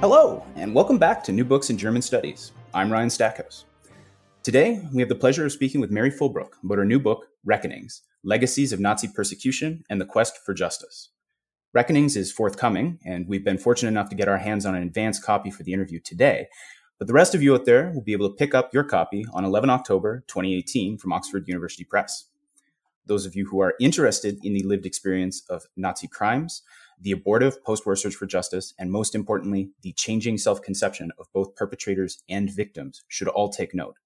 Hello, and welcome back to New Books in German Studies. I'm Ryan Stackhouse. Today, we have the pleasure of speaking with Mary Fulbrook about her new book, Reckonings Legacies of Nazi Persecution and the Quest for Justice. Reckonings is forthcoming, and we've been fortunate enough to get our hands on an advance copy for the interview today. But the rest of you out there will be able to pick up your copy on 11 October 2018 from Oxford University Press. Those of you who are interested in the lived experience of Nazi crimes, the abortive post war search for justice, and most importantly, the changing self conception of both perpetrators and victims should all take note.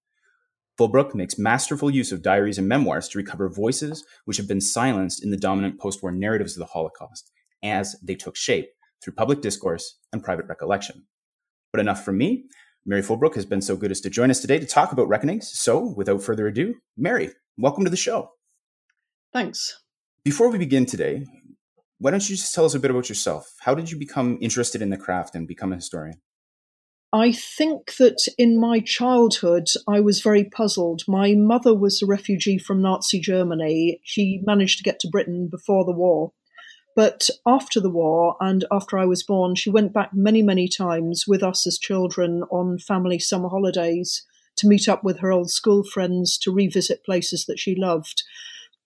Fulbrook makes masterful use of diaries and memoirs to recover voices which have been silenced in the dominant post war narratives of the Holocaust as they took shape through public discourse and private recollection. But enough from me. Mary Fulbrook has been so good as to join us today to talk about reckonings. So, without further ado, Mary, welcome to the show. Thanks. Before we begin today, why don't you just tell us a bit about yourself? How did you become interested in the craft and become a historian? I think that in my childhood, I was very puzzled. My mother was a refugee from Nazi Germany. She managed to get to Britain before the war. But after the war and after I was born, she went back many, many times with us as children on family summer holidays to meet up with her old school friends, to revisit places that she loved.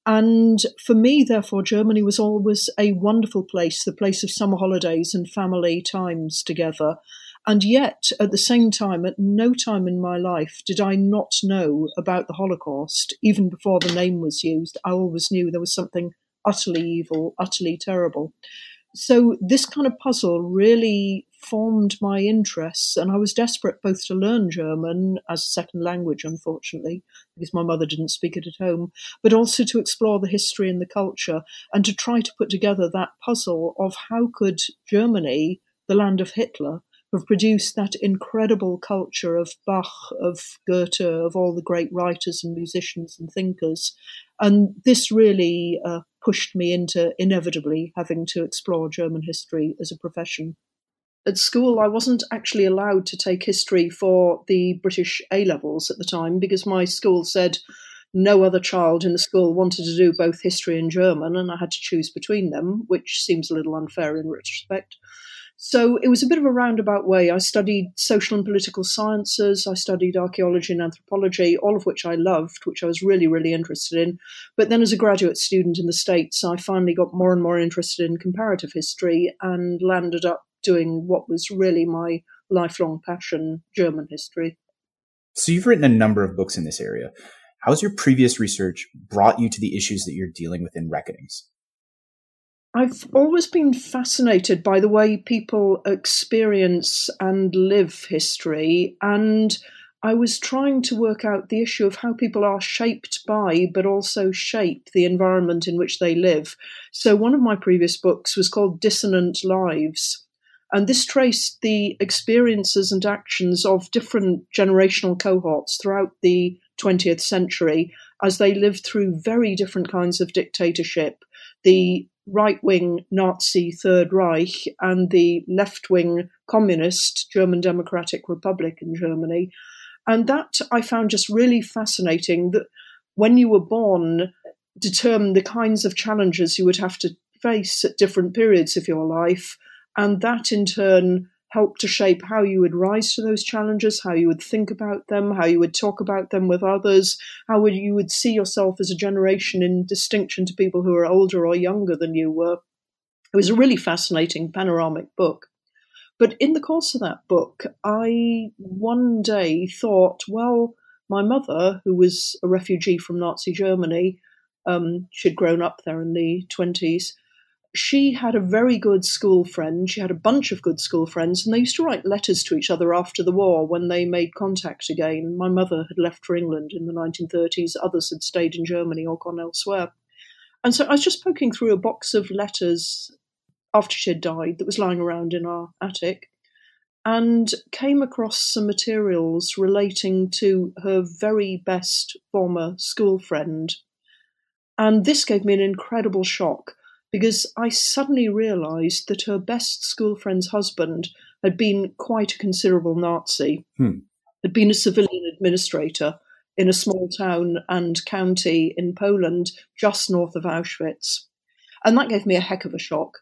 And for me, therefore, Germany was always a wonderful place, the place of summer holidays and family times together. And yet, at the same time, at no time in my life did I not know about the Holocaust, even before the name was used. I always knew there was something utterly evil, utterly terrible. So, this kind of puzzle really formed my interests, and I was desperate both to learn German as a second language, unfortunately, because my mother didn't speak it at home, but also to explore the history and the culture and to try to put together that puzzle of how could Germany, the land of Hitler, have produced that incredible culture of Bach, of Goethe, of all the great writers and musicians and thinkers. And this really uh, pushed me into inevitably having to explore German history as a profession at school, I wasn't actually allowed to take history for the British A levels at the time because my school said no other child in the school wanted to do both history and German, and I had to choose between them, which seems a little unfair in retrospect. So it was a bit of a roundabout way. I studied social and political sciences, I studied archaeology and anthropology, all of which I loved, which I was really, really interested in. But then as a graduate student in the States, I finally got more and more interested in comparative history and landed up doing what was really my lifelong passion, German history. So you've written a number of books in this area. How has your previous research brought you to the issues that you're dealing with in Reckonings? I've always been fascinated by the way people experience and live history, and I was trying to work out the issue of how people are shaped by, but also shape the environment in which they live. So, one of my previous books was called Dissonant Lives, and this traced the experiences and actions of different generational cohorts throughout the 20th century as they lived through very different kinds of dictatorship. The right wing Nazi Third Reich and the left wing communist German Democratic Republic in Germany. And that I found just really fascinating that when you were born, determined the kinds of challenges you would have to face at different periods of your life. And that in turn helped to shape how you would rise to those challenges, how you would think about them, how you would talk about them with others, how would you would see yourself as a generation in distinction to people who are older or younger than you were. It was a really fascinating panoramic book. But in the course of that book, I one day thought, well, my mother, who was a refugee from Nazi Germany, um, she'd grown up there in the 20s, she had a very good school friend. She had a bunch of good school friends, and they used to write letters to each other after the war when they made contact again. My mother had left for England in the 1930s, others had stayed in Germany or gone elsewhere. And so I was just poking through a box of letters after she had died that was lying around in our attic and came across some materials relating to her very best former school friend. And this gave me an incredible shock because I suddenly realised that her best school friend's husband had been quite a considerable Nazi, hmm. had been a civilian administrator in a small town and county in Poland just north of Auschwitz. And that gave me a heck of a shock.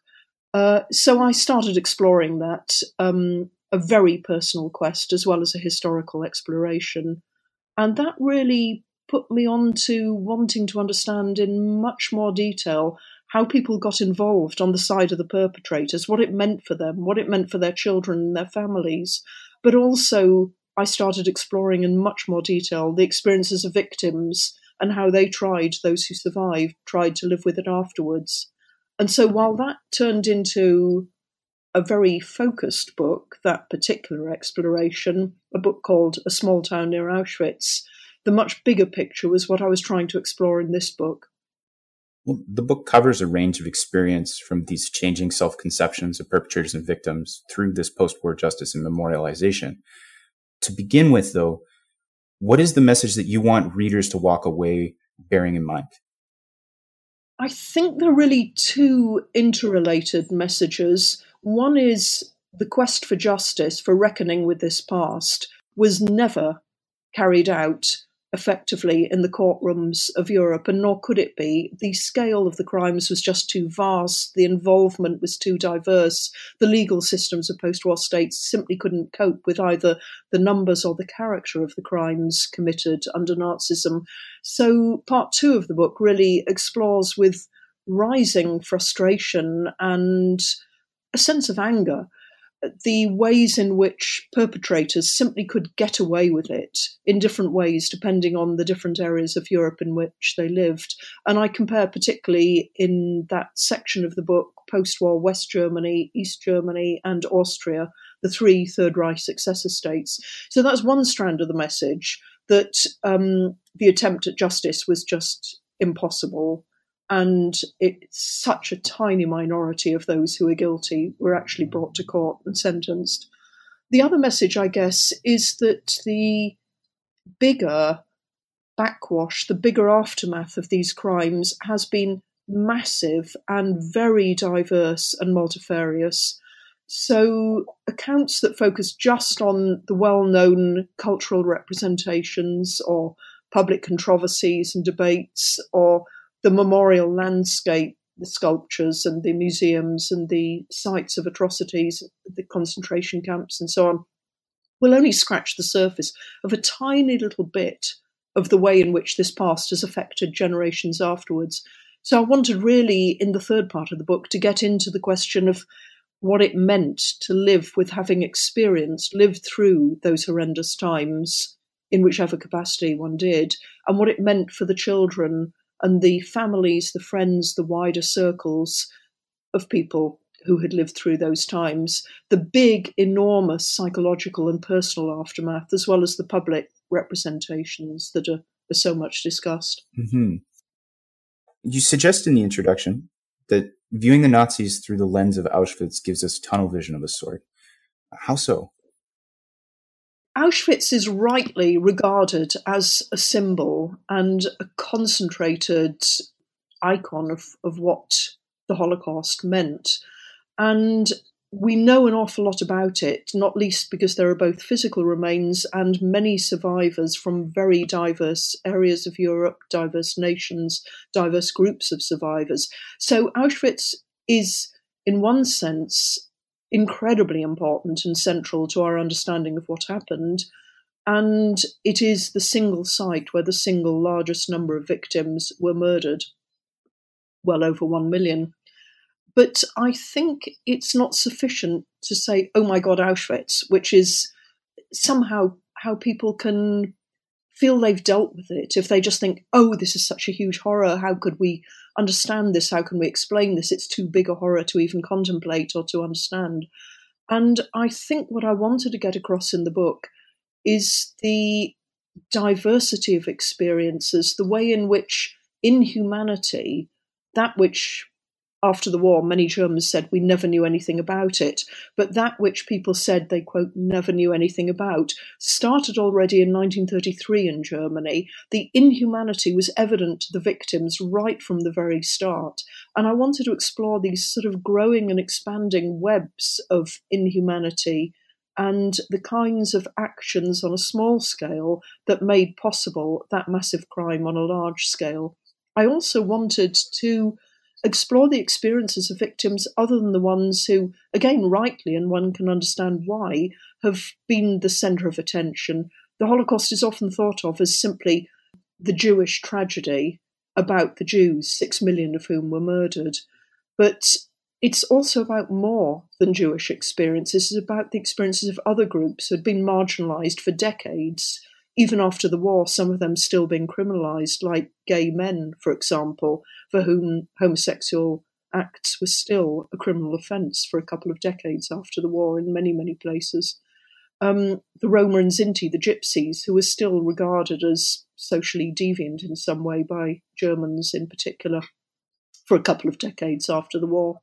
Uh, so I started exploring that, um, a very personal quest as well as a historical exploration. And that really put me on to wanting to understand in much more detail how people got involved on the side of the perpetrators, what it meant for them, what it meant for their children and their families. But also, I started exploring in much more detail the experiences of victims and how they tried, those who survived, tried to live with it afterwards. And so, while that turned into a very focused book, that particular exploration, a book called A Small Town Near Auschwitz, the much bigger picture was what I was trying to explore in this book. Well, the book covers a range of experience from these changing self conceptions of perpetrators and victims through this post war justice and memorialization. To begin with, though, what is the message that you want readers to walk away bearing in mind? I think there are really two interrelated messages. One is the quest for justice, for reckoning with this past, was never carried out effectively in the courtrooms of Europe, and nor could it be. The scale of the crimes was just too vast, the involvement was too diverse. The legal systems of post war states simply couldn't cope with either the numbers or the character of the crimes committed under Nazism. So, part two of the book really explores with rising frustration and a sense of anger the ways in which perpetrators simply could get away with it in different ways, depending on the different areas of Europe in which they lived. And I compare particularly in that section of the book post war West Germany, East Germany, and Austria, the three Third Reich successor states. So that's one strand of the message that um, the attempt at justice was just impossible and it's such a tiny minority of those who are guilty were actually brought to court and sentenced. The other message, I guess, is that the bigger backwash, the bigger aftermath of these crimes has been massive and very diverse and multifarious. So, accounts that focus just on the well known cultural representations or public controversies and debates or the memorial landscape, the sculptures and the museums and the sites of atrocities, the concentration camps and so on, will only scratch the surface of a tiny little bit of the way in which this past has affected generations afterwards. So I wanted really, in the third part of the book, to get into the question of what it meant to live with having experienced, lived through those horrendous times in whichever capacity one did, and what it meant for the children and the families, the friends, the wider circles of people who had lived through those times, the big, enormous psychological and personal aftermath, as well as the public representations that are, are so much discussed. Mm-hmm. You suggest in the introduction that viewing the Nazis through the lens of Auschwitz gives us tunnel vision of a sort. How so? Auschwitz is rightly regarded as a symbol and a concentrated icon of, of what the Holocaust meant. And we know an awful lot about it, not least because there are both physical remains and many survivors from very diverse areas of Europe, diverse nations, diverse groups of survivors. So Auschwitz is, in one sense, incredibly important and central to our understanding of what happened. And it is the single site where the single largest number of victims were murdered, well over one million. But I think it's not sufficient to say, oh my God, Auschwitz, which is somehow how people can feel they've dealt with it. If they just think, oh, this is such a huge horror, how could we understand this? How can we explain this? It's too big a horror to even contemplate or to understand. And I think what I wanted to get across in the book is the diversity of experiences, the way in which in humanity, that which after the war, many Germans said we never knew anything about it. But that which people said they, quote, never knew anything about started already in 1933 in Germany. The inhumanity was evident to the victims right from the very start. And I wanted to explore these sort of growing and expanding webs of inhumanity and the kinds of actions on a small scale that made possible that massive crime on a large scale. I also wanted to explore the experiences of victims other than the ones who, again, rightly, and one can understand why, have been the centre of attention. The Holocaust is often thought of as simply the Jewish tragedy about the Jews, six million of whom were murdered. But it's also about more than Jewish experiences. It's about the experiences of other groups who had been marginalised for decades even after the war, some of them still being criminalised, like gay men, for example, for whom homosexual acts were still a criminal offence for a couple of decades after the war in many, many places. Um, the Roma and Sinti, the gypsies, who were still regarded as socially deviant in some way by Germans in particular for a couple of decades after the war.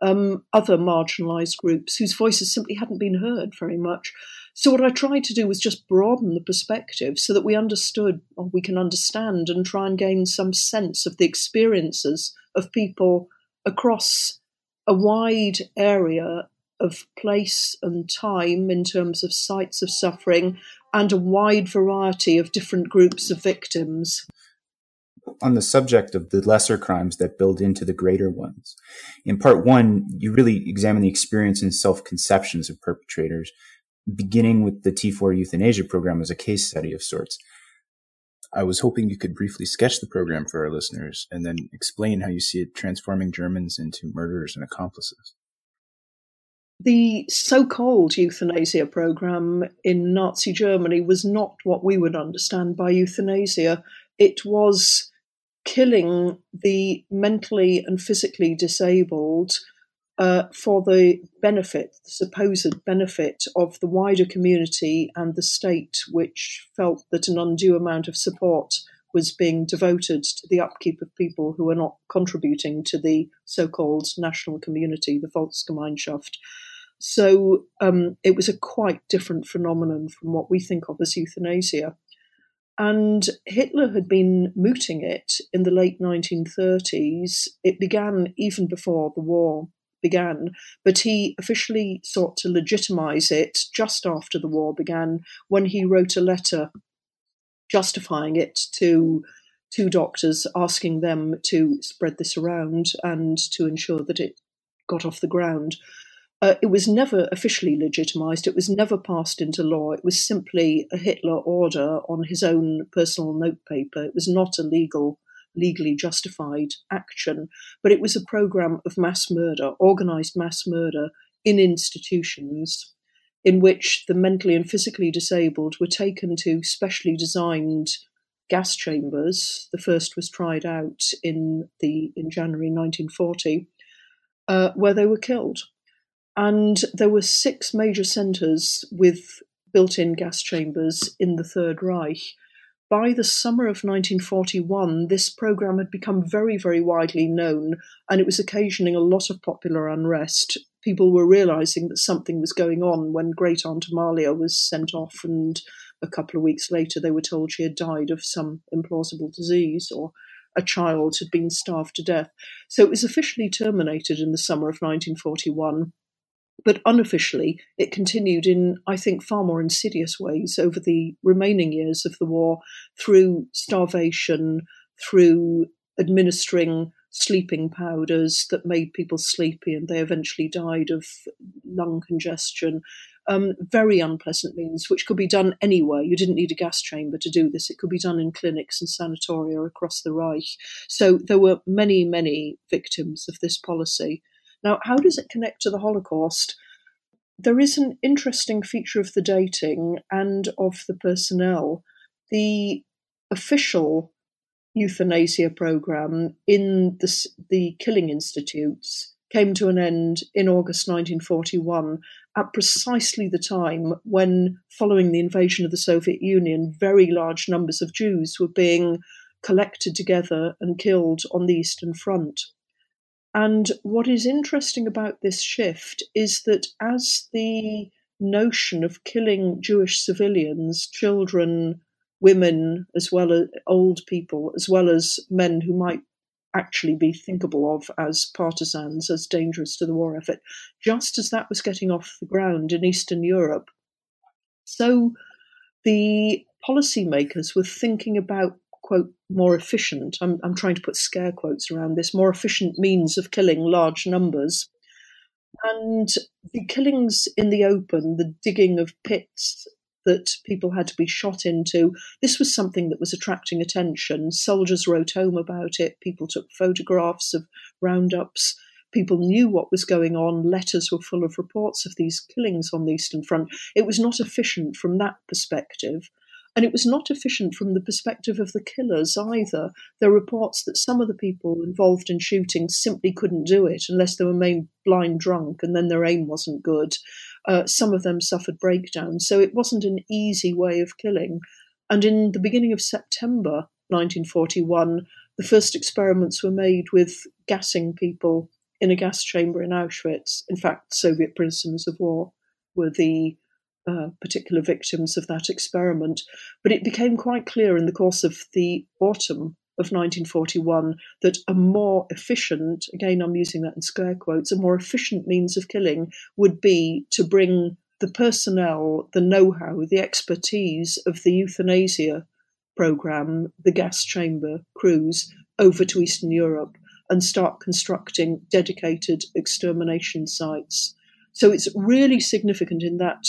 Um, other marginalised groups whose voices simply hadn't been heard very much. So, what I tried to do was just broaden the perspective so that we understood, or we can understand, and try and gain some sense of the experiences of people across a wide area of place and time in terms of sites of suffering and a wide variety of different groups of victims. On the subject of the lesser crimes that build into the greater ones, in part one, you really examine the experience and self conceptions of perpetrators beginning with the T4 euthanasia program as a case study of sorts. I was hoping you could briefly sketch the program for our listeners and then explain how you see it transforming Germans into murderers and accomplices. The so called euthanasia program in Nazi Germany was not what we would understand by euthanasia. It was killing the mentally and physically disabled uh, for the benefit, the supposed benefit of the wider community and the state, which felt that an undue amount of support was being devoted to the upkeep of people who were not contributing to the so called national community, the Volksgemeinschaft. So um, it was a quite different phenomenon from what we think of as euthanasia. And Hitler had been mooting it in the late 1930s. It began even before the war began, but he officially sought to legitimize it just after the war began when he wrote a letter justifying it to two doctors, asking them to spread this around and to ensure that it got off the ground. Uh, it was never officially legitimized. It was never passed into law. It was simply a Hitler order on his own personal notepaper. It was not a legal legally justified action, but it was a program of mass murder, organized mass murder in institutions in which the mentally and physically disabled were taken to specially designed gas chambers. The first was tried out in the in January 1940, uh, where they were killed. And there were six major centres with built-in gas chambers in the Third Reich by the summer of 1941, this program had become very, very widely known, and it was occasioning a lot of popular unrest. People were realizing that something was going on when Great Aunt Amalia was sent off, and a couple of weeks later, they were told she had died of some implausible disease or a child had been starved to death. So it was officially terminated in the summer of 1941. But unofficially, it continued in, I think, far more insidious ways over the remaining years of the war through starvation, through administering sleeping powders that made people sleepy and they eventually died of lung congestion. Um, very unpleasant means, which could be done anywhere. You didn't need a gas chamber to do this. It could be done in clinics and sanatoria across the Reich. So there were many, many victims of this policy. Now, how does it connect to the Holocaust? There is an interesting feature of the dating and of the personnel. The official euthanasia program in the, the killing institutes came to an end in August 1941 at precisely the time when, following the invasion of the Soviet Union, very large numbers of Jews were being collected together and killed on the Eastern Front. And what is interesting about this shift is that as the notion of killing Jewish civilians, children, women, as well as old people, as well as men who might actually be thinkable of as partisans, as dangerous to the war effort, just as that was getting off the ground in Eastern Europe. So the policymakers were thinking about, quote, more efficient, I'm, I'm trying to put scare quotes around this, more efficient means of killing large numbers. And the killings in the open, the digging of pits that people had to be shot into. This was something that was attracting attention. Soldiers wrote home about it. People took photographs of roundups. People knew what was going on. Letters were full of reports of these killings on the Eastern Front. It was not efficient from that perspective. And it was not efficient from the perspective of the killers either. There are reports that some of the people involved in shooting simply couldn't do it unless they were made blind drunk and then their aim wasn't good. Uh, some of them suffered breakdowns. So it wasn't an easy way of killing. And in the beginning of September 1941, the first experiments were made with gassing people in a gas chamber in Auschwitz. In fact, Soviet prisoners of war were the uh, particular victims of that experiment. But it became quite clear in the course of the autumn of 1941 that a more efficient, again, I'm using that in scare quotes, a more efficient means of killing would be to bring the personnel, the know how, the expertise of the euthanasia program, the gas chamber crews, over to Eastern Europe and start constructing dedicated extermination sites. So it's really significant in that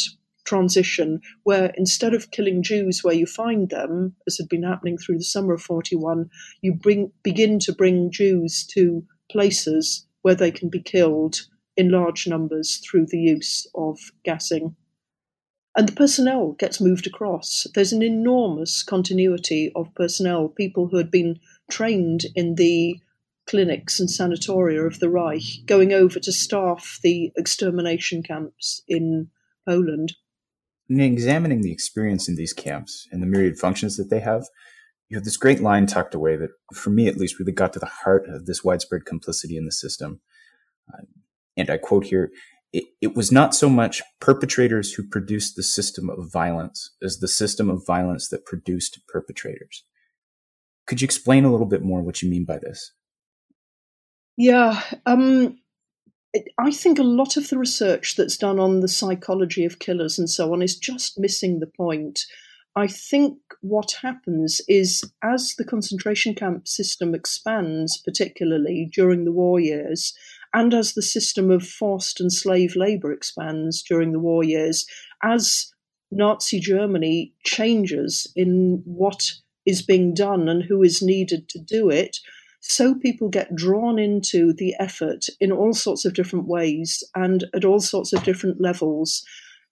transition where instead of killing Jews where you find them, as had been happening through the summer of 41, you bring, begin to bring Jews to places where they can be killed in large numbers through the use of gassing. And the personnel gets moved across. There's an enormous continuity of personnel, people who had been trained in the clinics and sanatoria of the Reich, going over to staff the extermination camps in Poland in examining the experience in these camps and the myriad functions that they have, you have this great line tucked away that, for me at least, really got to the heart of this widespread complicity in the system. Uh, and I quote here it, it was not so much perpetrators who produced the system of violence as the system of violence that produced perpetrators. Could you explain a little bit more what you mean by this? Yeah, um, I think a lot of the research that's done on the psychology of killers and so on is just missing the point. I think what happens is as the concentration camp system expands, particularly during the war years, and as the system of forced and slave labor expands during the war years, as Nazi Germany changes in what is being done and who is needed to do it, so people get drawn into the effort in all sorts of different ways and at all sorts of different levels.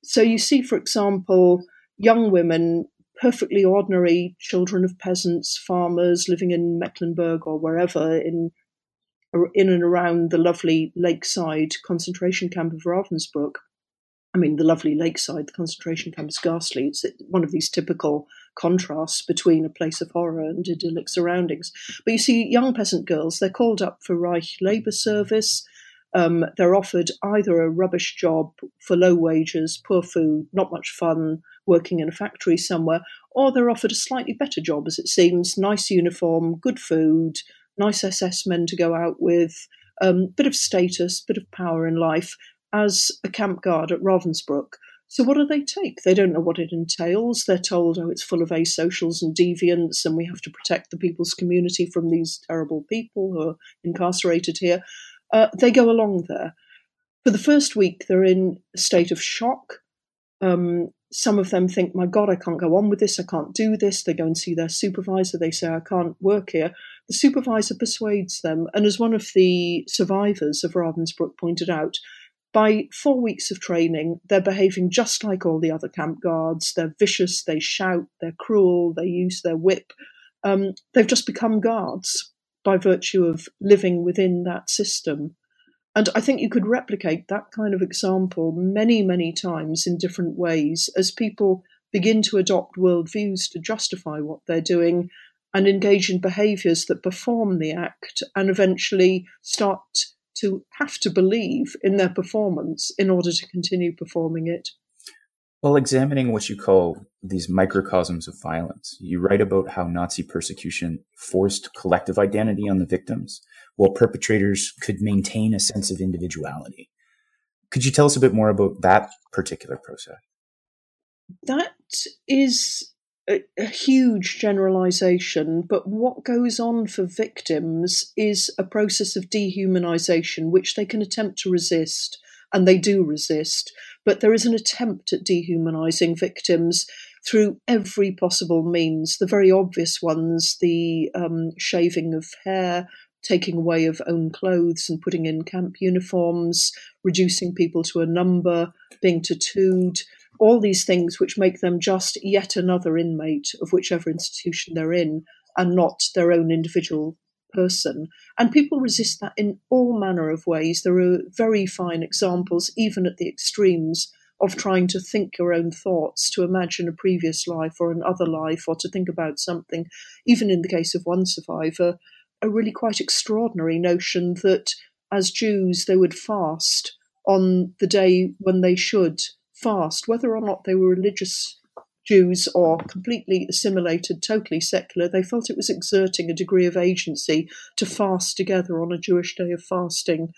So you see, for example, young women, perfectly ordinary children of peasants, farmers living in Mecklenburg or wherever in in and around the lovely lakeside concentration camp of Ravensbrück. I mean, the lovely lakeside, the concentration camp is ghastly. It's one of these typical contrasts between a place of horror and idyllic surroundings. But you see, young peasant girls, they're called up for Reich labour service. Um, they're offered either a rubbish job for low wages, poor food, not much fun, working in a factory somewhere, or they're offered a slightly better job, as it seems nice uniform, good food, nice SS men to go out with, um, bit of status, bit of power in life as a camp guard at Ravensbrück. So what do they take? They don't know what it entails. They're told, oh, it's full of asocials and deviants, and we have to protect the people's community from these terrible people who are incarcerated here. Uh, they go along there. For the first week, they're in a state of shock. Um, some of them think, my God, I can't go on with this. I can't do this. They go and see their supervisor. They say, I can't work here. The supervisor persuades them. And as one of the survivors of Ravensbrück pointed out, by four weeks of training, they're behaving just like all the other camp guards. They're vicious, they shout, they're cruel, they use their whip. Um, they've just become guards by virtue of living within that system. And I think you could replicate that kind of example many, many times in different ways as people begin to adopt worldviews to justify what they're doing and engage in behaviors that perform the act and eventually start to have to believe in their performance in order to continue performing it. Well, examining what you call these microcosms of violence, you write about how Nazi persecution forced collective identity on the victims, while perpetrators could maintain a sense of individuality. Could you tell us a bit more about that particular process? That is a, a, huge generalization, but what goes on for victims is a process of dehumanization, which they can attempt to resist, and they do resist. But there is an attempt at dehumanizing victims through every possible means, the very obvious ones, the um, shaving of hair, taking away of own clothes and putting in camp uniforms, reducing people to a number, being tattooed, all these things which make them just yet another inmate of whichever institution they're in and not their own individual person. And people resist that in all manner of ways. There are very fine examples, even at the extremes, of trying to think your own thoughts, to imagine a previous life or another life, or to think about something. Even in the case of one survivor, a really quite extraordinary notion that as Jews they would fast on the day when they should fast, whether or not they were religious Jews or completely assimilated, totally secular, they felt it was exerting a degree of agency to fast together on a Jewish day of fasting.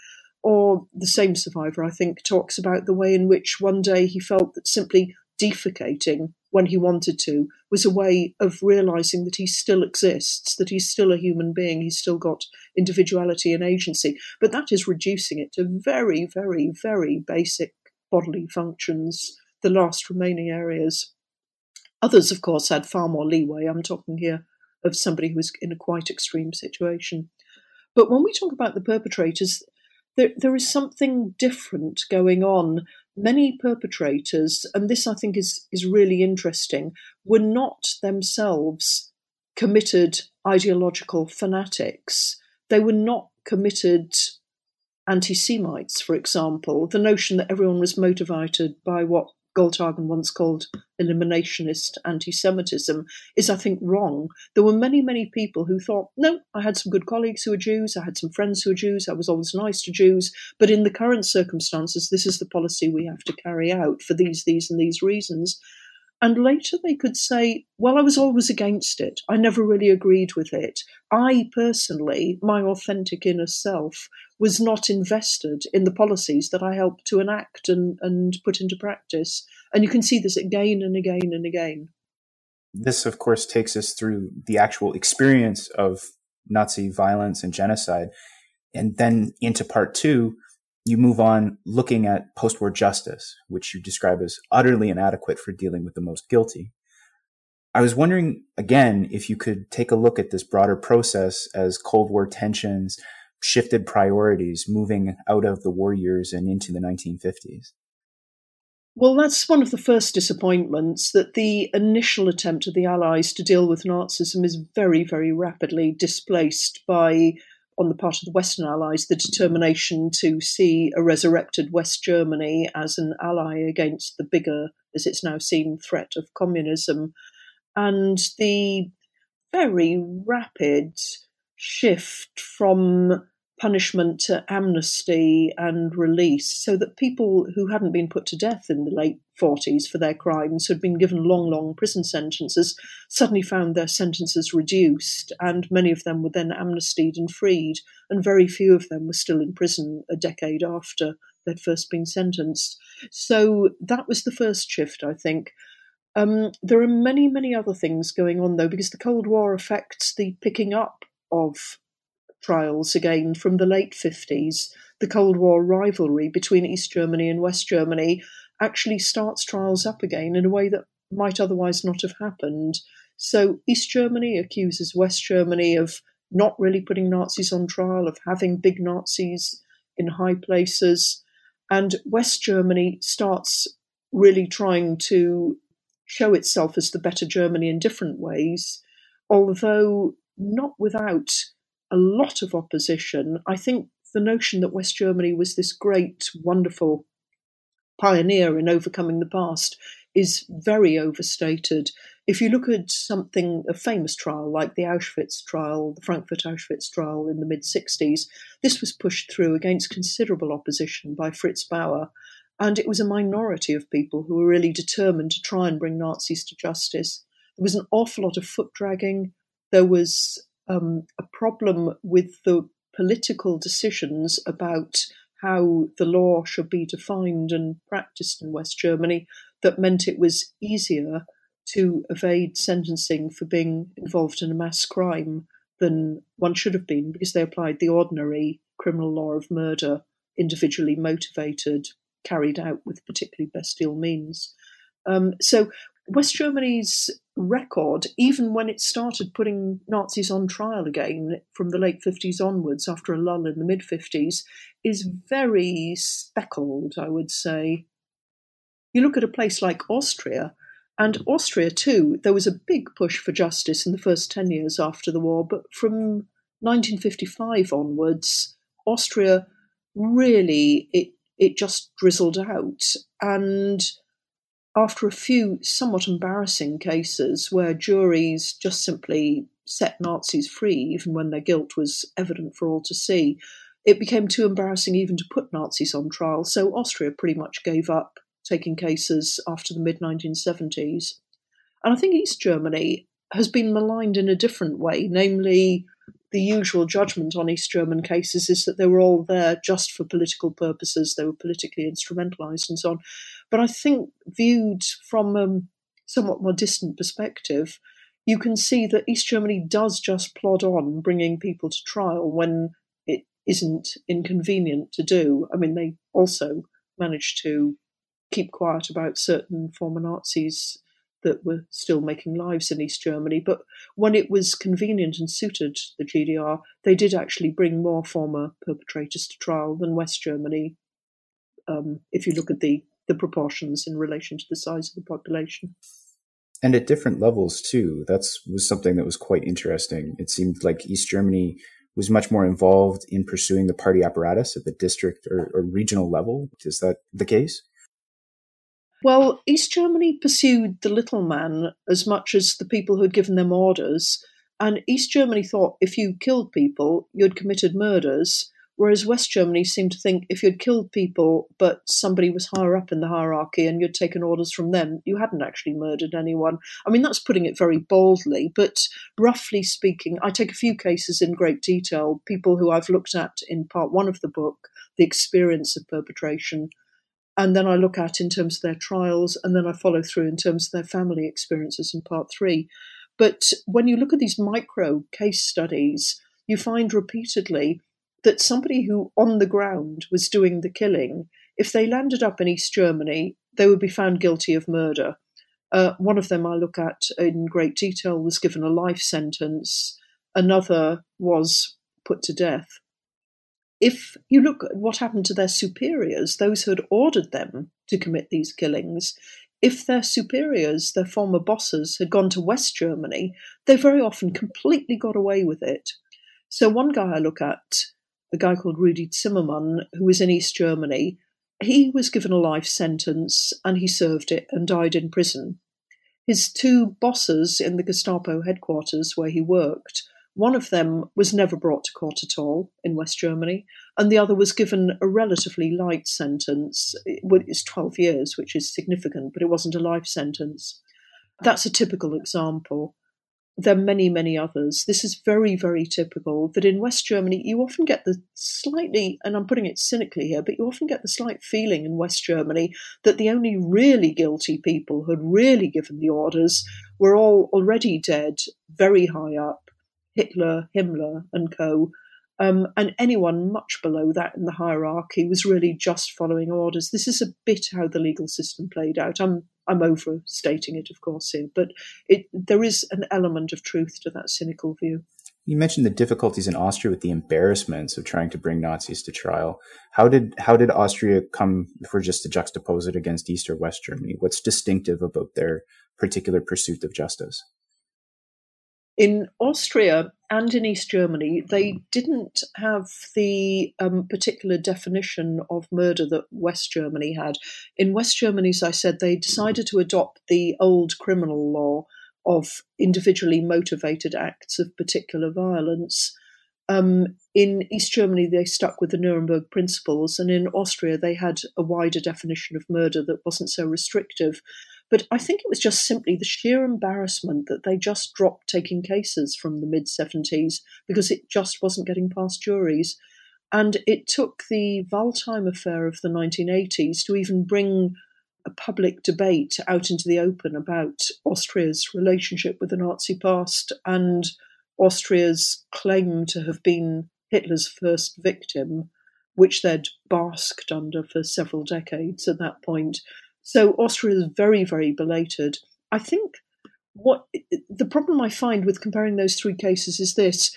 Or the same survivor, I think, talks about the way in which one day he felt that simply defecating when he wanted to was a way of realizing that he still exists, that he's still a human being, he's still got individuality and agency. But that is reducing it to very, very, very basic bodily functions, the last remaining areas. Others, of course, had far more leeway. I'm talking here of somebody who was in a quite extreme situation. But when we talk about the perpetrators, there, there is something different going on. Many perpetrators, and this I think is, is really interesting, were not themselves committed ideological fanatics. They were not committed anti Semites, for example, the notion that everyone was motivated by what Goldhagen once called eliminationist anti Semitism is, I think, wrong. There were many, many people who thought, no, I had some good colleagues who were Jews, I had some friends who were Jews, I was always nice to Jews, but in the current circumstances, this is the policy we have to carry out for these, these, and these reasons. And later they could say, well, I was always against it. I never really agreed with it. I personally, my authentic inner self, was not invested in the policies that I helped to enact and, and put into practice. And you can see this again and again and again. This, of course, takes us through the actual experience of Nazi violence and genocide. And then into part two, you move on looking at post war justice, which you describe as utterly inadequate for dealing with the most guilty. I was wondering again if you could take a look at this broader process as Cold War tensions shifted priorities moving out of the war years and into the 1950s. Well, that's one of the first disappointments that the initial attempt of the Allies to deal with Nazism is very, very rapidly displaced by on the part of the Western Allies the determination to see a resurrected West Germany as an ally against the bigger, as it's now seen, threat of communism. And the very rapid shift from punishment to amnesty and release, so that people who hadn't been put to death in the late 40s for their crimes, who had been given long, long prison sentences, suddenly found their sentences reduced, and many of them were then amnestied and freed, and very few of them were still in prison a decade after they'd first been sentenced. So that was the first shift, I think. Um, there are many, many other things going on, though, because the Cold War affects the picking up of trials again from the late 50s. The Cold War rivalry between East Germany and West Germany actually starts trials up again in a way that might otherwise not have happened. So East Germany accuses West Germany of not really putting Nazis on trial, of having big Nazis in high places. And West Germany starts really trying to show itself as the better Germany in different ways, although not without a lot of opposition. I think the notion that West Germany was this great, wonderful pioneer in overcoming the past is very overstated. If you look at something, a famous trial like the Auschwitz trial, the Frankfurt Auschwitz trial in the mid 60s, this was pushed through against considerable opposition by Fritz Bauer. And it was a minority of people who were really determined to try and bring Nazis to justice. There was an awful lot of foot dragging. There was um, a problem with the political decisions about how the law should be defined and practiced in West Germany that meant it was easier to evade sentencing for being involved in a mass crime than one should have been because they applied the ordinary criminal law of murder, individually motivated, carried out with particularly bestial means. Um, so West Germany's record, even when it started putting Nazis on trial again from the late 50s onwards, after a lull in the mid 50s, is very speckled, I would say. You look at a place like Austria, and Austria too, there was a big push for justice in the first 10 years after the war, but from 1955 onwards, Austria really, it, it just drizzled out. And after a few somewhat embarrassing cases where juries just simply set Nazis free, even when their guilt was evident for all to see, it became too embarrassing even to put Nazis on trial. So Austria pretty much gave up taking cases after the mid 1970s. And I think East Germany has been maligned in a different way, namely, the usual judgment on East German cases is that they were all there just for political purposes, they were politically instrumentalized and so on. But I think, viewed from a somewhat more distant perspective, you can see that East Germany does just plod on bringing people to trial when it isn't inconvenient to do. I mean, they also managed to keep quiet about certain former Nazis that were still making lives in East Germany. But when it was convenient and suited the GDR, they did actually bring more former perpetrators to trial than West Germany, um, if you look at the, the proportions in relation to the size of the population. And at different levels too. That's was something that was quite interesting. It seemed like East Germany was much more involved in pursuing the party apparatus at the district or, or regional level. Is that the case? Well, East Germany pursued the little man as much as the people who had given them orders, and East Germany thought if you killed people, you'd committed murders, whereas West Germany seemed to think if you'd killed people, but somebody was higher up in the hierarchy and you'd taken orders from them, you hadn't actually murdered anyone. I mean, that's putting it very boldly, but roughly speaking, I take a few cases in great detail, people who I've looked at in part one of the book, the experience of perpetration and then I look at in terms of their trials, and then I follow through in terms of their family experiences in part three. But when you look at these micro case studies, you find repeatedly that somebody who on the ground was doing the killing, if they landed up in East Germany, they would be found guilty of murder. Uh, one of them I look at in great detail was given a life sentence, another was put to death if you look at what happened to their superiors, those who had ordered them to commit these killings, if their superiors, their former bosses, had gone to West Germany, they very often completely got away with it. So, one guy I look at, a guy called Rudi Zimmermann, who was in East Germany, he was given a life sentence and he served it and died in prison. His two bosses in the Gestapo headquarters where he worked One of them was never brought to court at all in West Germany, and the other was given a relatively light sentence. It was 12 years, which is significant, but it wasn't a life sentence. That's a typical example there are many, many others. This is very, very typical that in West Germany, you often get the slightly, and I'm putting it cynically here, but you often get the slight feeling in West Germany that the only really guilty people who had really given the orders were all already dead, very high up Hitler, Himmler, and co. Um, and anyone much below that in the hierarchy was really just following orders. This is a bit how the legal system played out. I'm I'm overstating it, of course, here, but it, there is an element of truth to that cynical view. You mentioned the difficulties in Austria with the embarrassments of trying to bring Nazis to trial. How did how did Austria come, if we're just to juxtapose it against East or West Germany? What's distinctive about their particular pursuit of justice? In Austria and in East Germany, they didn't have the um, particular definition of murder that West Germany had. In West Germany, as I said, they decided to adopt the old criminal law of individually motivated acts of particular violence. Um, in East Germany, they stuck with the Nuremberg principles, and in Austria, they had a wider definition of murder that wasn't so restrictive. But I think it was just simply the sheer embarrassment that they just dropped taking cases from the mid 70s because it just wasn't getting past juries. And it took the Waldheim affair of the 1980s to even bring a public debate out into the open about Austria's relationship with the Nazi past and Austria's claim to have been Hitler's first victim, which they'd basked under for several decades at that point. So Austria is very, very belated. I think what the problem I find with comparing those three cases is this.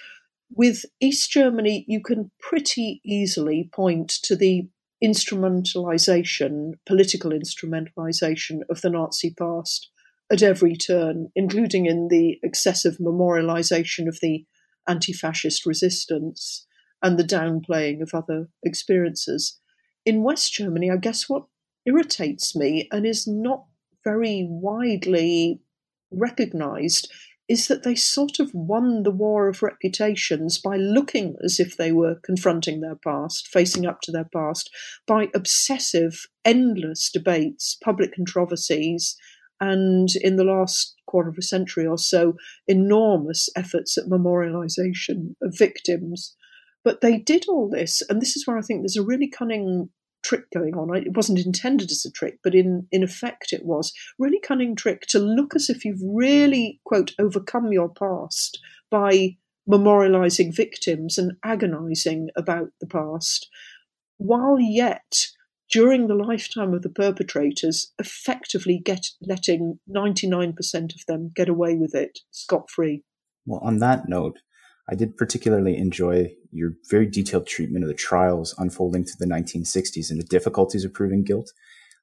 With East Germany, you can pretty easily point to the instrumentalization, political instrumentalization of the Nazi past at every turn, including in the excessive memorialization of the anti fascist resistance and the downplaying of other experiences. In West Germany, I guess what irritates me and is not very widely recognized is that they sort of won the war of reputations by looking as if they were confronting their past, facing up to their past, by obsessive, endless debates, public controversies, and in the last quarter of a century or so, enormous efforts at memorialization of victims. But they did all this, and this is where I think there's a really cunning trick going on. It wasn't intended as a trick, but in, in effect it was. Really cunning trick to look as if you've really, quote, overcome your past by memorializing victims and agonizing about the past, while yet, during the lifetime of the perpetrators, effectively get letting 99% of them get away with it scot free. Well, on that note, I did particularly enjoy your very detailed treatment of the trials unfolding through the 1960s and the difficulties of proving guilt.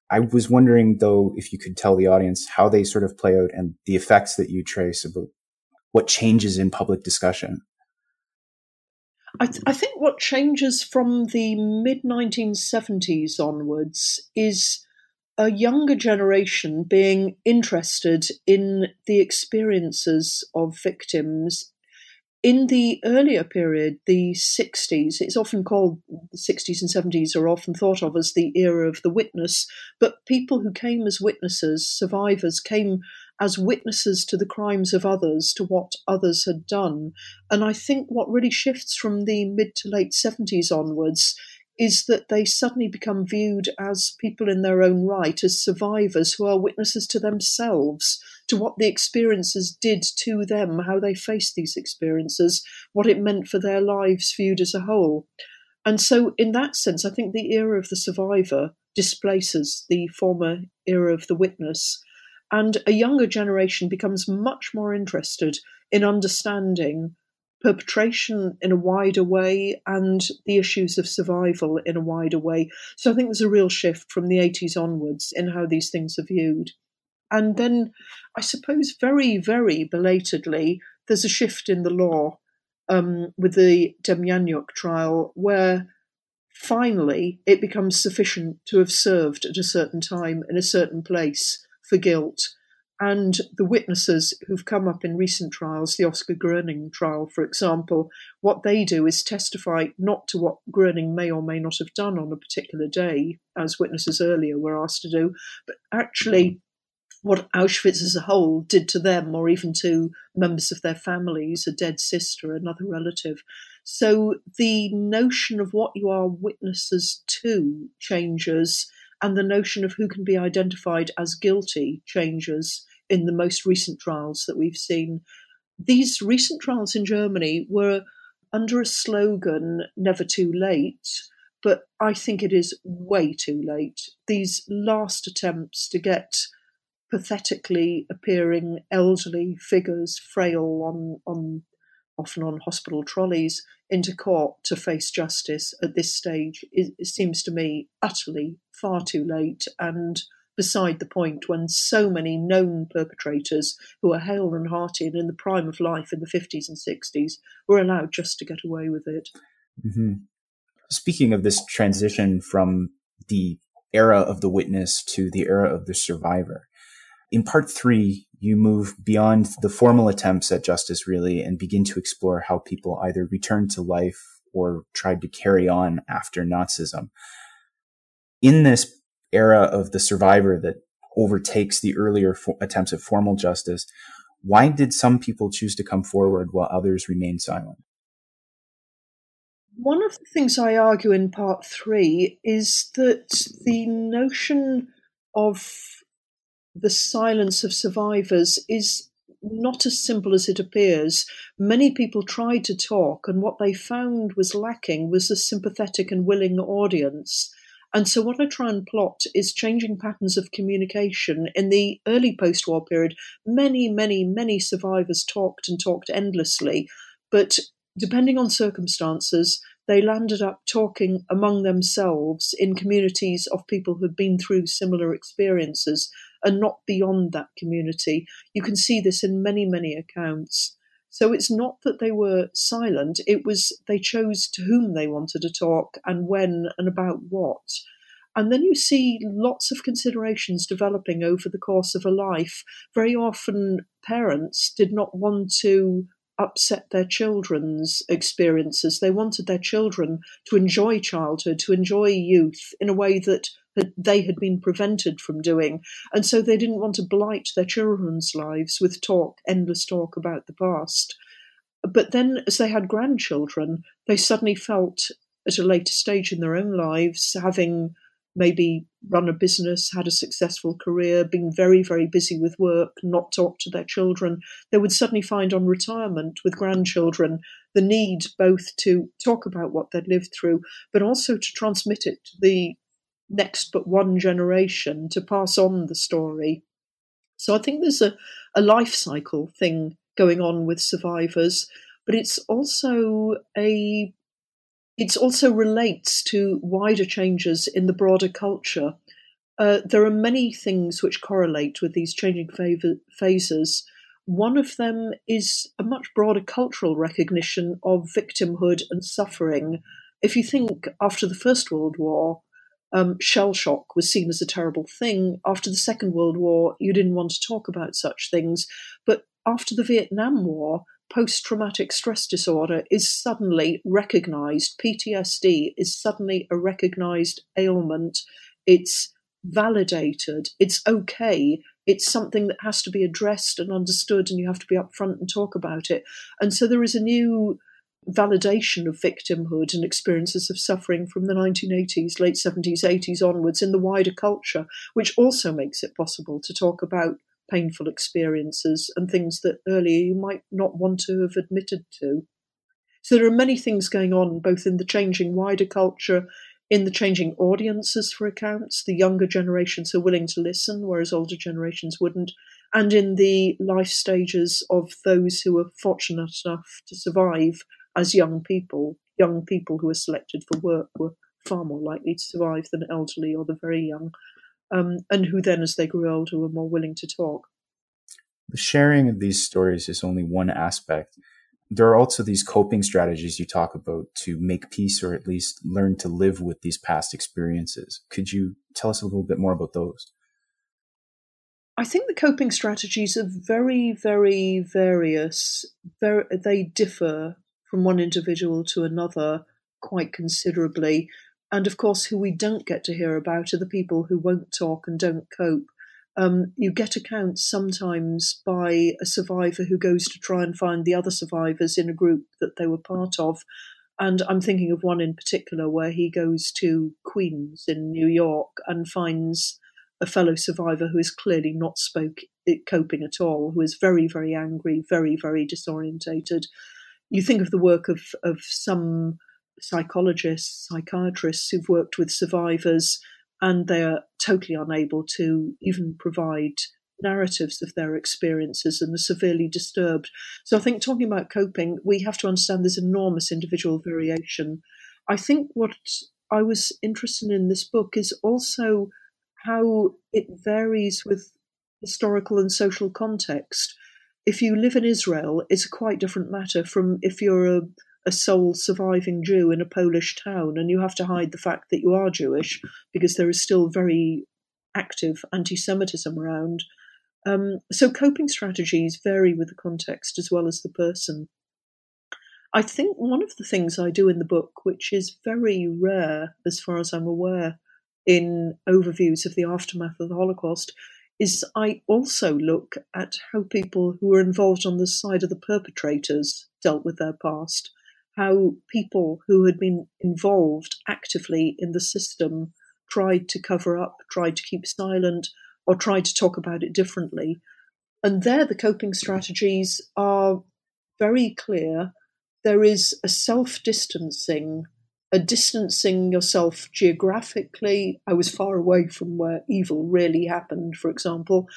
I was wondering, though, if you could tell the audience how they sort of play out and the effects that you trace about what changes in public discussion. I, th- I think what changes from the mid 1970s onwards is a younger generation being interested in the experiences of victims in the earlier period, the 60s, it's often called the 60s and 70s are often thought of as the era of the witness, but people who came as witnesses, survivors, came as witnesses to the crimes of others, to what others had done. And I think what really shifts from the mid to late 70s onwards is that they suddenly become viewed as people in their own right, as survivors who are witnesses to themselves, to what the experiences did to them, how they faced these experiences, what it meant for their lives viewed as a whole. And so, in that sense, I think the era of the survivor displaces the former era of the witness. And a younger generation becomes much more interested in understanding perpetration in a wider way and the issues of survival in a wider way. So I think there's a real shift from the 80s onwards in how these things are viewed. And then I suppose very, very belatedly, there's a shift in the law um, with the Demjanjuk trial where finally it becomes sufficient to have served at a certain time in a certain place for guilt. And the witnesses who've come up in recent trials, the Oskar Gröning trial, for example, what they do is testify not to what Gröning may or may not have done on a particular day, as witnesses earlier were asked to do, but actually what Auschwitz as a whole did to them, or even to members of their families, a dead sister, another relative. So the notion of what you are witnesses to changes, and the notion of who can be identified as guilty changes in the most recent trials that we've seen. These recent trials in Germany were under a slogan, never too late, but I think it is way too late. These last attempts to get pathetically appearing elderly figures, frail on, on often on hospital trolleys, into court to face justice at this stage it, it seems to me utterly far too late and beside the point when so many known perpetrators who are hale and hearty and in the prime of life in the 50s and 60s were allowed just to get away with it. Mm-hmm. Speaking of this transition from the era of the witness to the era of the survivor, in part three, you move beyond the formal attempts at justice really and begin to explore how people either returned to life or tried to carry on after Nazism. In this era of the survivor that overtakes the earlier fo- attempts at formal justice, why did some people choose to come forward while others remained silent? One of the things I argue in part three is that the notion of the silence of survivors is not as simple as it appears. Many people tried to talk, and what they found was lacking was a sympathetic and willing audience. And so, what I try and plot is changing patterns of communication. In the early post war period, many, many, many survivors talked and talked endlessly. But depending on circumstances, they landed up talking among themselves in communities of people who had been through similar experiences and not beyond that community. You can see this in many, many accounts. So it's not that they were silent, it was they chose to whom they wanted to talk and when and about what. And then you see lots of considerations developing over the course of a life. Very often, parents did not want to upset their children's experiences. They wanted their children to enjoy childhood, to enjoy youth in a way that they had been prevented from doing. And so they didn't want to blight their children's lives with talk, endless talk about the past. But then, as they had grandchildren, they suddenly felt at a later stage in their own lives, having maybe run a business, had a successful career, been very, very busy with work, not talked to their children, they would suddenly find on retirement with grandchildren the need both to talk about what they'd lived through, but also to transmit it to the next but one generation to pass on the story. So I think there's a, a life cycle thing going on with survivors, but it's also a it also relates to wider changes in the broader culture. Uh, there are many things which correlate with these changing phases. One of them is a much broader cultural recognition of victimhood and suffering. If you think after the First World War, um, shell shock was seen as a terrible thing. After the Second World War, you didn't want to talk about such things. But after the Vietnam War, post traumatic stress disorder is suddenly recognized. PTSD is suddenly a recognized ailment. It's validated. It's okay. It's something that has to be addressed and understood, and you have to be upfront and talk about it. And so there is a new validation of victimhood and experiences of suffering from the 1980s, late 70s, 80s onwards in the wider culture, which also makes it possible to talk about painful experiences and things that earlier you might not want to have admitted to. So there are many things going on, both in the changing wider culture, in the changing audiences for accounts, the younger generations are willing to listen, whereas older generations wouldn't, and in the life stages of those who are fortunate enough to survive as young people, young people who were selected for work were far more likely to survive than elderly or the very young, um, and who then, as they grew older, were more willing to talk. The sharing of these stories is only one aspect. There are also these coping strategies you talk about to make peace or at least learn to live with these past experiences. Could you tell us a little bit more about those? I think the coping strategies are very, very various. Very, they differ from one individual to another quite considerably. And of course, who we don't get to hear about are the people who won't talk and don't cope. Um, you get accounts sometimes by a survivor who goes to try and find the other survivors in a group that they were part of. And I'm thinking of one in particular where he goes to Queens in New York and finds a fellow survivor who is clearly not spoke, coping at all, who is very, very angry, very, very disorientated. You think of the work of, of some psychologists, psychiatrists who've worked with survivors, and they are totally unable to even provide narratives of their experiences and are severely disturbed. So I think talking about coping, we have to understand there's enormous individual variation. I think what I was interested in this book is also how it varies with historical and social context. If you live in Israel, it's a quite different matter from if you're a, a sole surviving Jew in a Polish town and you have to hide the fact that you are Jewish because there is still very active anti Semitism around. Um, so coping strategies vary with the context as well as the person. I think one of the things I do in the book, which is very rare as far as I'm aware, in overviews of the aftermath of the Holocaust is I also look at how people who were involved on the side of the perpetrators dealt with their past, how people who had been involved actively in the system tried to cover up, tried to keep silent, or tried to talk about it differently. And there, the coping strategies are very clear. There is a self distancing a distancing yourself geographically. I was far away from where evil really happened, for example.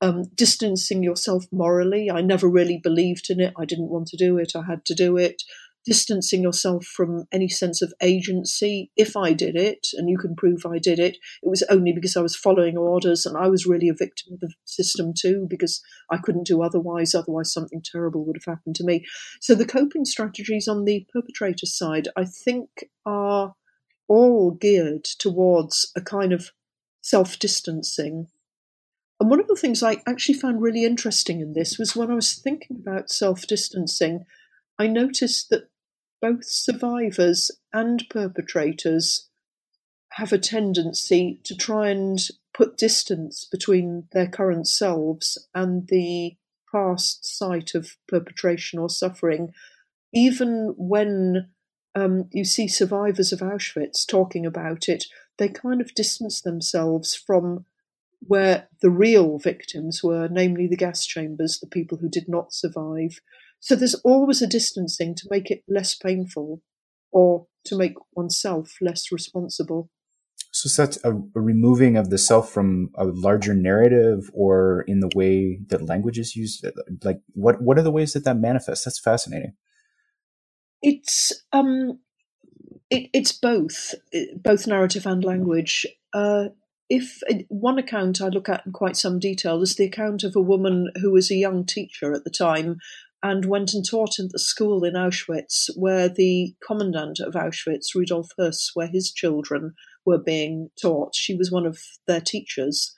Um, distancing yourself morally. I never really believed in it. I didn't want to do it. I had to do it distancing yourself from any sense of agency. If I did it, and you can prove I did it, it was only because I was following orders and I was really a victim of the system too, because I couldn't do otherwise. Otherwise, something terrible would have happened to me. So the coping strategies on the perpetrator side, I think, are all geared towards a kind of self distancing. And one of the things I actually found really interesting in this was when I was thinking about self distancing, I noticed that both survivors and perpetrators have a tendency to try and put distance between their current selves and the past site of perpetration or suffering, even when um, you see survivors of Auschwitz talking about it, they kind of distance themselves from where the real victims were, namely the gas chambers, the people who did not survive. So there's always a distancing to make it less painful or to make oneself less responsible. So that's a, a, removing of the self from a larger narrative or in the way that language is used. Like what, what are the ways that that manifests? That's fascinating. It's, um, it, it's both, both narrative and language. Uh, if one account I look at in quite some detail is the account of a woman who was a young teacher at the time and went and taught in the school in Auschwitz, where the commandant of Auschwitz, Rudolf Höss, where his children were being taught. She was one of their teachers.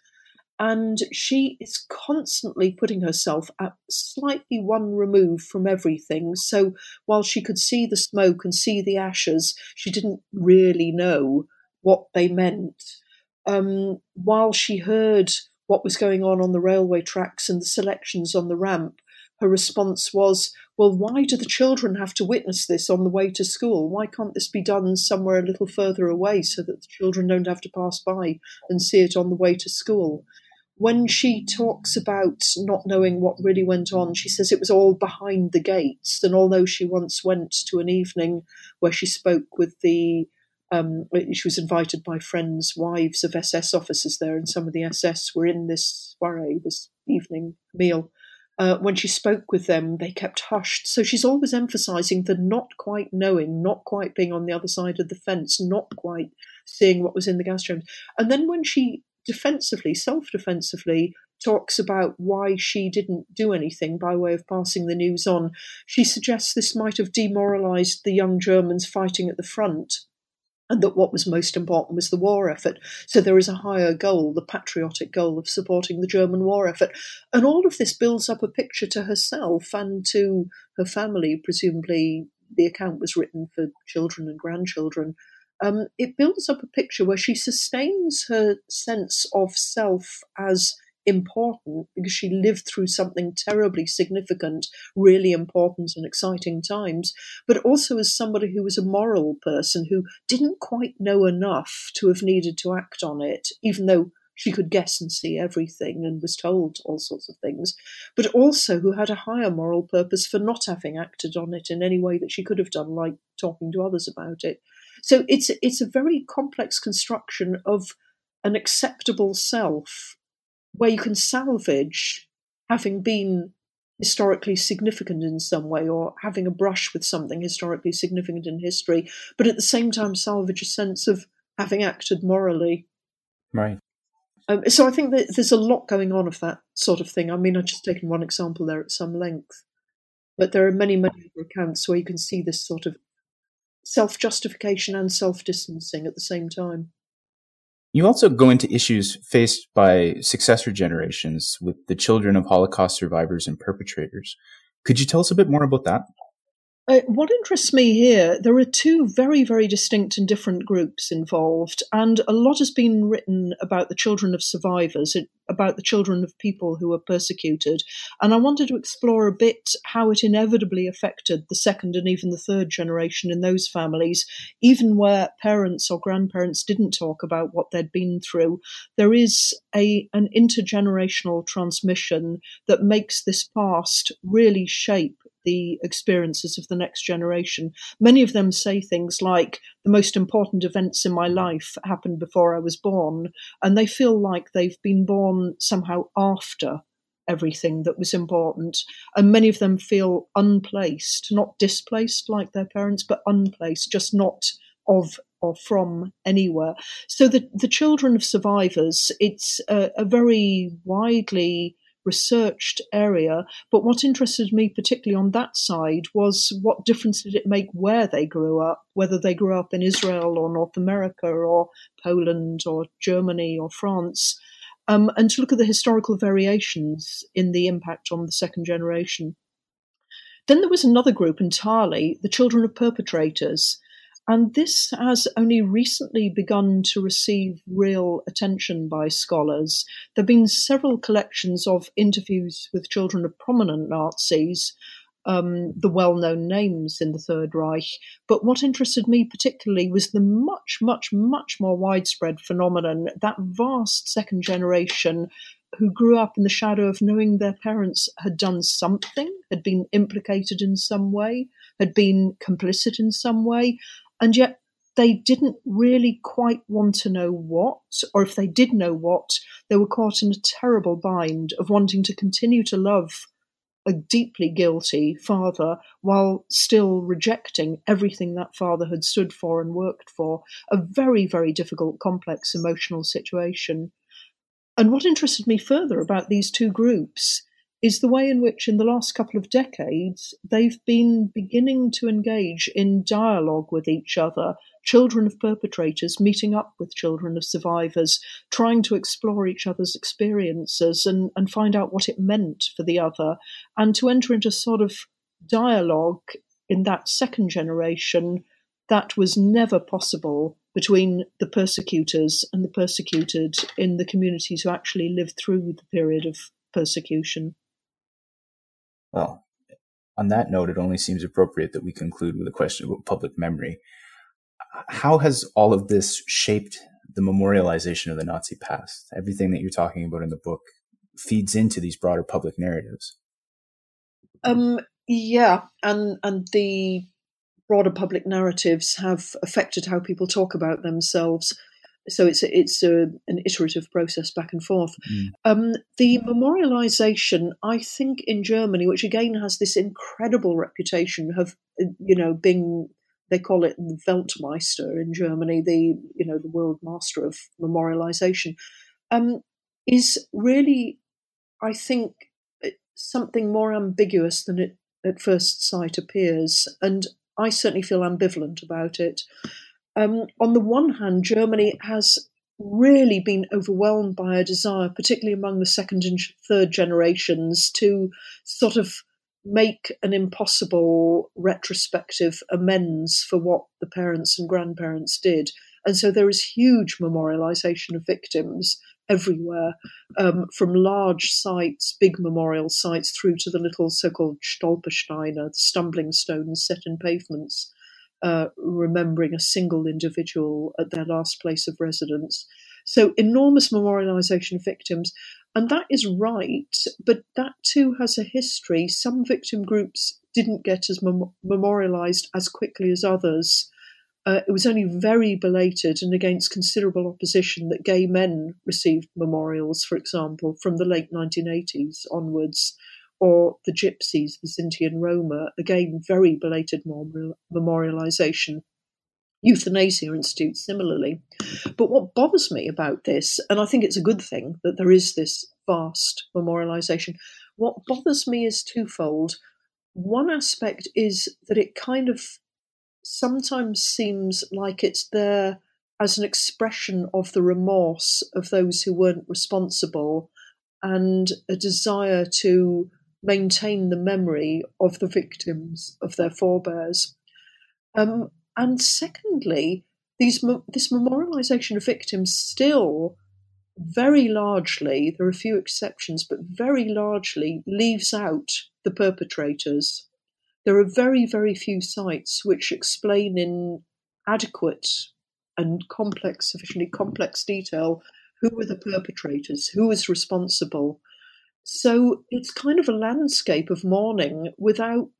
And she is constantly putting herself at slightly one remove from everything. So while she could see the smoke and see the ashes, she didn't really know what they meant. Um, while she heard what was going on on the railway tracks and the selections on the ramp, her response was, Well, why do the children have to witness this on the way to school? Why can't this be done somewhere a little further away so that the children don't have to pass by and see it on the way to school? When she talks about not knowing what really went on, she says it was all behind the gates. And although she once went to an evening where she spoke with the um, she was invited by friends, wives of SS officers there, and some of the SS were in this soiree, this evening meal uh, when she spoke with them, they kept hushed. So she's always emphasizing the not quite knowing, not quite being on the other side of the fence, not quite seeing what was in the gas chambers. And then when she defensively, self defensively, talks about why she didn't do anything by way of passing the news on, she suggests this might have demoralized the young Germans fighting at the front. And that what was most important was the war effort. So there is a higher goal, the patriotic goal of supporting the German war effort. And all of this builds up a picture to herself and to her family. Presumably, the account was written for children and grandchildren. Um, it builds up a picture where she sustains her sense of self as important because she lived through something terribly significant, really important and exciting times, but also as somebody who was a moral person who didn't quite know enough to have needed to act on it, even though she could guess and see everything and was told all sorts of things, but also who had a higher moral purpose for not having acted on it in any way that she could have done, like talking to others about it. So it's it's a very complex construction of an acceptable self where you can salvage having been historically significant in some way or having a brush with something historically significant in history, but at the same time salvage a sense of having acted morally. Right. Um, so I think that there's a lot going on of that sort of thing. I mean, I've just taken one example there at some length, but there are many, many other accounts where you can see this sort of self justification and self distancing at the same time. You also go into issues faced by successor generations with the children of Holocaust survivors and perpetrators. Could you tell us a bit more about that? Uh, what interests me here, there are two very, very distinct and different groups involved, and a lot has been written about the children of survivors, about the children of people who were persecuted. And I wanted to explore a bit how it inevitably affected the second and even the third generation in those families, even where parents or grandparents didn't talk about what they'd been through. There is a an intergenerational transmission that makes this past really shape the experiences of the next generation. Many of them say things like, the most important events in my life happened before I was born, and they feel like they've been born somehow after everything that was important. And many of them feel unplaced, not displaced like their parents, but unplaced, just not of or from anywhere. So the the children of survivors, it's a, a very widely researched area. But what interested me particularly on that side was what difference did it make where they grew up, whether they grew up in Israel or North America or Poland or Germany or France, um, and to look at the historical variations in the impact on the second generation. Then there was another group entirely, the children of perpetrators, and this has only recently begun to receive real attention by scholars. There have been several collections of interviews with children of prominent Nazis, um, the well known names in the Third Reich. But what interested me particularly was the much, much, much more widespread phenomenon that vast second generation who grew up in the shadow of knowing their parents had done something, had been implicated in some way, had been complicit in some way, and yet they didn't really quite want to know what, or if they did know what, they were caught in a terrible bind of wanting to continue to love a deeply guilty father while still rejecting everything that father had stood for and worked for. A very, very difficult, complex emotional situation. And what interested me further about these two groups is the way in which, in the last couple of decades, they've been beginning to engage in dialogue with each other. Children of perpetrators meeting up with children of survivors, trying to explore each other's experiences and, and find out what it meant for the other, and to enter into sort of dialogue in that second generation that was never possible between the persecutors and the persecuted in the communities who actually lived through the period of persecution. Well, on that note, it only seems appropriate that we conclude with a question about public memory. How has all of this shaped the memorialization of the Nazi past? Everything that you're talking about in the book feeds into these broader public narratives. Um, yeah, and and the broader public narratives have affected how people talk about themselves so it's it's a, an iterative process back and forth. Mm. Um, the memorialization, I think, in Germany, which again has this incredible reputation of you know being they call it the Weltmeister in Germany, the you know the world master of memorialization, um, is really, I think, something more ambiguous than it at first sight appears, and I certainly feel ambivalent about it. Um, on the one hand, Germany has really been overwhelmed by a desire, particularly among the second and third generations, to sort of make an impossible retrospective amends for what the parents and grandparents did. And so there is huge memorialization of victims everywhere, um, from large sites, big memorial sites, through to the little so called Stolpersteine, the stumbling stones set in pavements, uh, remembering a single individual at their last place of residence. So, enormous memorialization of victims. And that is right, but that too has a history. Some victim groups didn't get as mem- memorialized as quickly as others. Uh, it was only very belated and against considerable opposition that gay men received memorials, for example, from the late 1980s onwards, or the Gypsies, the Sinti and Roma, again, very belated memorialization. Euthanasia Institute, similarly. But what bothers me about this, and I think it's a good thing that there is this vast memorialization, what bothers me is twofold. One aspect is that it kind of sometimes seems like it's there as an expression of the remorse of those who weren't responsible and a desire to maintain the memory of the victims of their forebears. Um, and secondly, these this memorialization of victims still very largely, there are a few exceptions, but very largely leaves out the perpetrators there are very, very few sites which explain in adequate and complex, sufficiently complex detail who were the perpetrators, who was responsible. So it's kind of a landscape of mourning without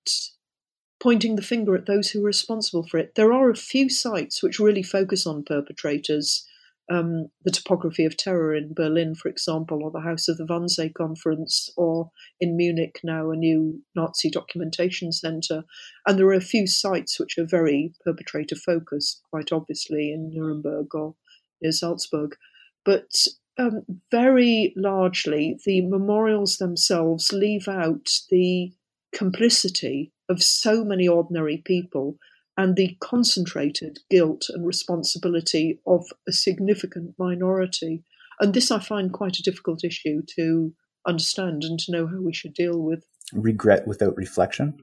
pointing the finger at those who are responsible for it. There are a few sites which really focus on perpetrators, um, the topography of terror in Berlin, for example, or the House of the Wannsee Conference, or in Munich now a new Nazi documentation centre. And there are a few sites which are very perpetrator focused, quite obviously in Nuremberg or near Salzburg. But um, very largely, the memorials themselves leave out the complicity of so many ordinary people and the concentrated guilt and responsibility of a significant minority. And this I find quite a difficult issue to understand and to know how we should deal with. Regret without reflection?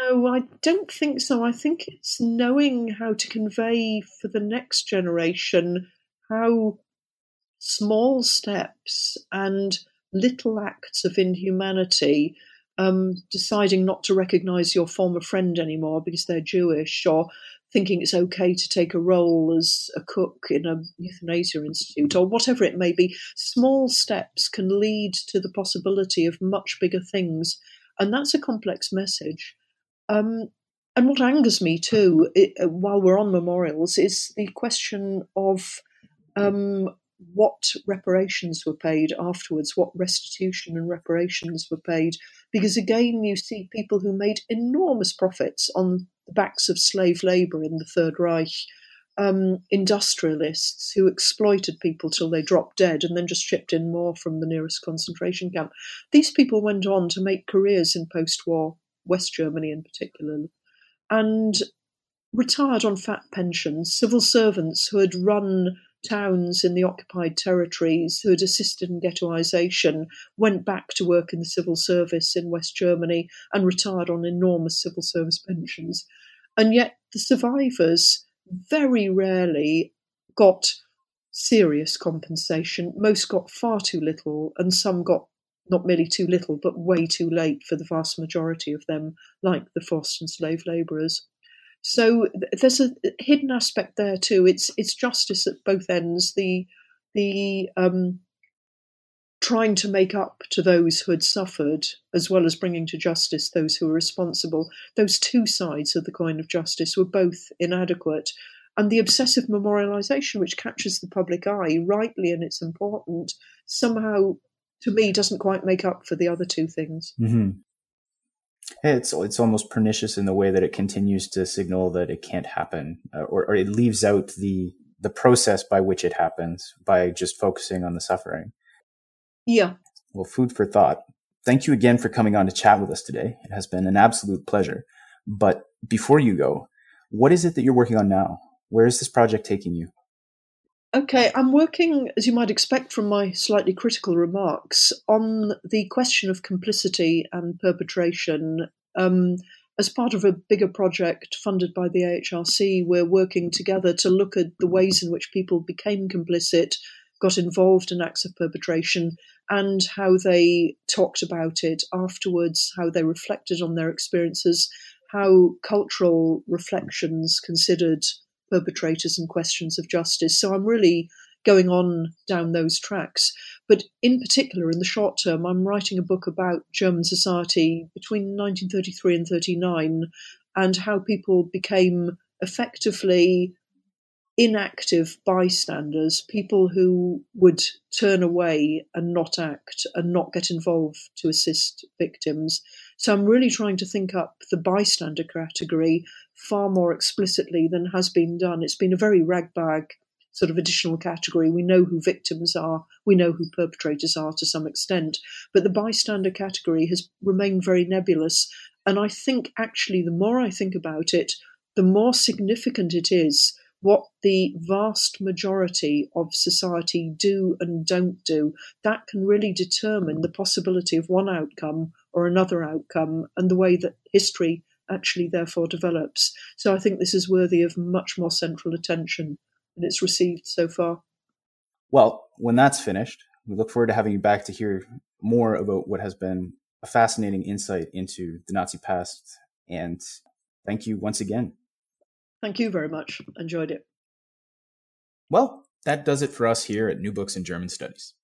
No, I don't think so. I think it's knowing how to convey for the next generation how small steps and little acts of inhumanity um, deciding not to recognize your former friend anymore because they're Jewish, or thinking it's okay to take a role as a cook in a euthanasia institute, or whatever it may be, small steps can lead to the possibility of much bigger things. And that's a complex message. Um, and what angers me too, it, while we're on memorials, is the question of um, what reparations were paid afterwards, what restitution and reparations were paid. Because again, you see people who made enormous profits on the backs of slave labour in the Third Reich, um, industrialists who exploited people till they dropped dead and then just shipped in more from the nearest concentration camp. These people went on to make careers in post war West Germany in particular. And retired on fat pensions, civil servants who had run towns in the occupied territories who had assisted in ghettoisation went back to work in the civil service in West Germany and retired on enormous civil service pensions. And yet the survivors very rarely got serious compensation. Most got far too little, and some got not merely too little, but way too late for the vast majority of them, like the forced and slave labourers. So there's a hidden aspect there too. It's it's justice at both ends. The the um, trying to make up to those who had suffered, as well as bringing to justice those who were responsible. Those two sides of the coin of justice were both inadequate. And the obsessive memorialization, which catches the public eye rightly and it's important, somehow, to me, doesn't quite make up for the other two things. Mm-hmm. It's it's almost pernicious in the way that it continues to signal that it can't happen, uh, or, or it leaves out the the process by which it happens by just focusing on the suffering. Yeah. Well, food for thought. Thank you again for coming on to chat with us today. It has been an absolute pleasure. But before you go, what is it that you're working on now? Where is this project taking you? Okay, I'm working, as you might expect from my slightly critical remarks, on the question of complicity and perpetration. Um, as part of a bigger project funded by the AHRC, we're working together to look at the ways in which people became complicit, got involved in acts of perpetration, and how they talked about it afterwards, how they reflected on their experiences, how cultural reflections considered perpetrators and questions of justice. So I'm really going on down those tracks. But in particular, in the short term, I'm writing a book about German society between 1933 and 39 and how people became effectively inactive bystanders, people who would turn away and not act and not get involved to assist victims. So I'm really trying to think up the bystander category far more explicitly than has been done. It's been a very ragbag sort of additional category. We know who victims are, we know who perpetrators are to some extent, but the bystander category has remained very nebulous. And I think actually, the more I think about it, the more significant it is what the vast majority of society do and don't do. That can really determine the possibility of one outcome or another outcome and the way that history actually therefore develops. So I think this is worthy of much more central attention than it's received so far. Well, when that's finished, we look forward to having you back to hear more about what has been a fascinating insight into the Nazi past. And thank you once again. Thank you very much. Enjoyed it. Well, that does it for us here at New Books in German Studies.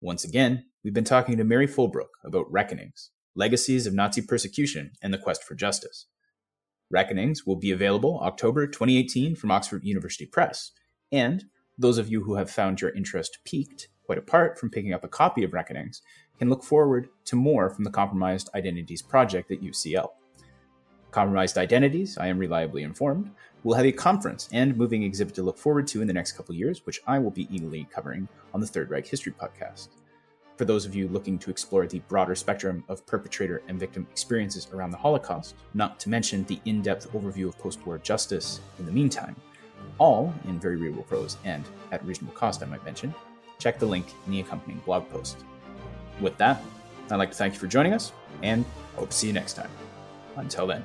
Once again, we've been talking to Mary Fulbrook about Reckonings, Legacies of Nazi Persecution and the Quest for Justice. Reckonings will be available October 2018 from Oxford University Press, and those of you who have found your interest piqued, quite apart from picking up a copy of Reckonings, can look forward to more from the Compromised Identities Project at UCL. Compromised Identities, I am reliably informed, will have a conference and moving exhibit to look forward to in the next couple years, which I will be eagerly covering on the Third Reich History Podcast. For those of you looking to explore the broader spectrum of perpetrator and victim experiences around the Holocaust, not to mention the in depth overview of post war justice in the meantime, all in very readable prose and at reasonable cost, I might mention, check the link in the accompanying blog post. With that, I'd like to thank you for joining us and hope to see you next time. Until then.